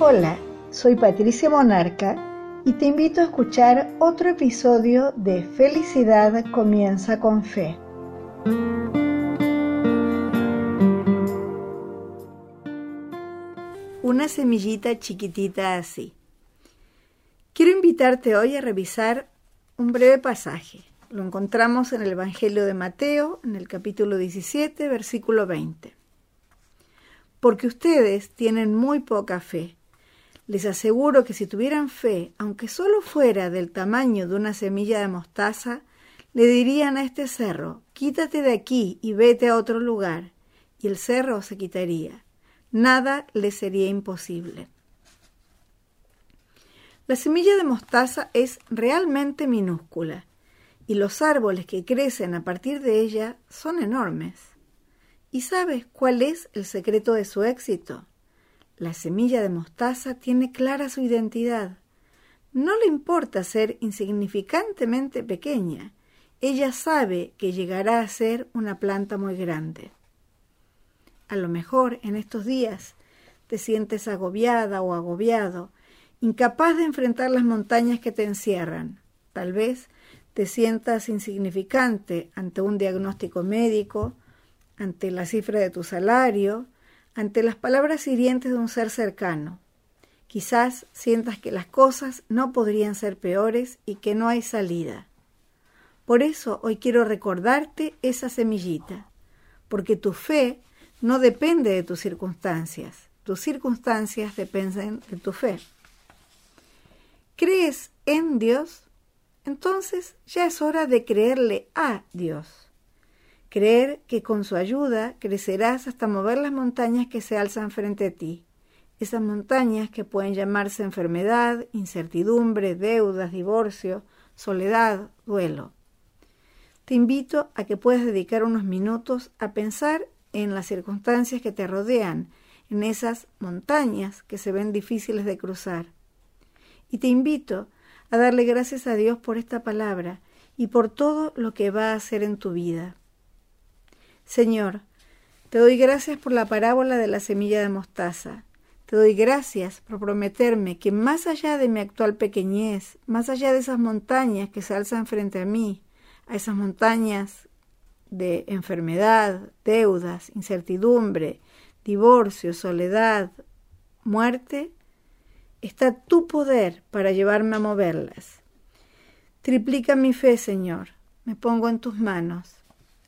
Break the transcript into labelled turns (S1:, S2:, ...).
S1: Hola, soy Patricia Monarca y te invito a escuchar otro episodio de Felicidad comienza con fe. Una semillita chiquitita así. Quiero invitarte hoy a revisar un breve pasaje. Lo encontramos en el Evangelio de Mateo, en el capítulo 17, versículo 20. Porque ustedes tienen muy poca fe les aseguro que si tuvieran fe, aunque solo fuera del tamaño de una semilla de mostaza, le dirían a este cerro, quítate de aquí y vete a otro lugar, y el cerro se quitaría. Nada le sería imposible. La semilla de mostaza es realmente minúscula, y los árboles que crecen a partir de ella son enormes. ¿Y sabes cuál es el secreto de su éxito? La semilla de mostaza tiene clara su identidad. No le importa ser insignificantemente pequeña. Ella sabe que llegará a ser una planta muy grande. A lo mejor en estos días te sientes agobiada o agobiado, incapaz de enfrentar las montañas que te encierran. Tal vez te sientas insignificante ante un diagnóstico médico, ante la cifra de tu salario, ante las palabras hirientes de un ser cercano. Quizás sientas que las cosas no podrían ser peores y que no hay salida. Por eso hoy quiero recordarte esa semillita, porque tu fe no depende de tus circunstancias, tus circunstancias dependen de tu fe. ¿Crees en Dios? Entonces ya es hora de creerle a Dios creer que con su ayuda crecerás hasta mover las montañas que se alzan frente a ti, esas montañas que pueden llamarse enfermedad, incertidumbre, deudas, divorcio, soledad, duelo. Te invito a que puedas dedicar unos minutos a pensar en las circunstancias que te rodean, en esas montañas que se ven difíciles de cruzar. Y te invito a darle gracias a Dios por esta palabra y por todo lo que va a hacer en tu vida. Señor, te doy gracias por la parábola de la semilla de mostaza. Te doy gracias por prometerme que más allá de mi actual pequeñez, más allá de esas montañas que se alzan frente a mí, a esas montañas de enfermedad, deudas, incertidumbre, divorcio, soledad, muerte, está tu poder para llevarme a moverlas. Triplica mi fe, Señor. Me pongo en tus manos.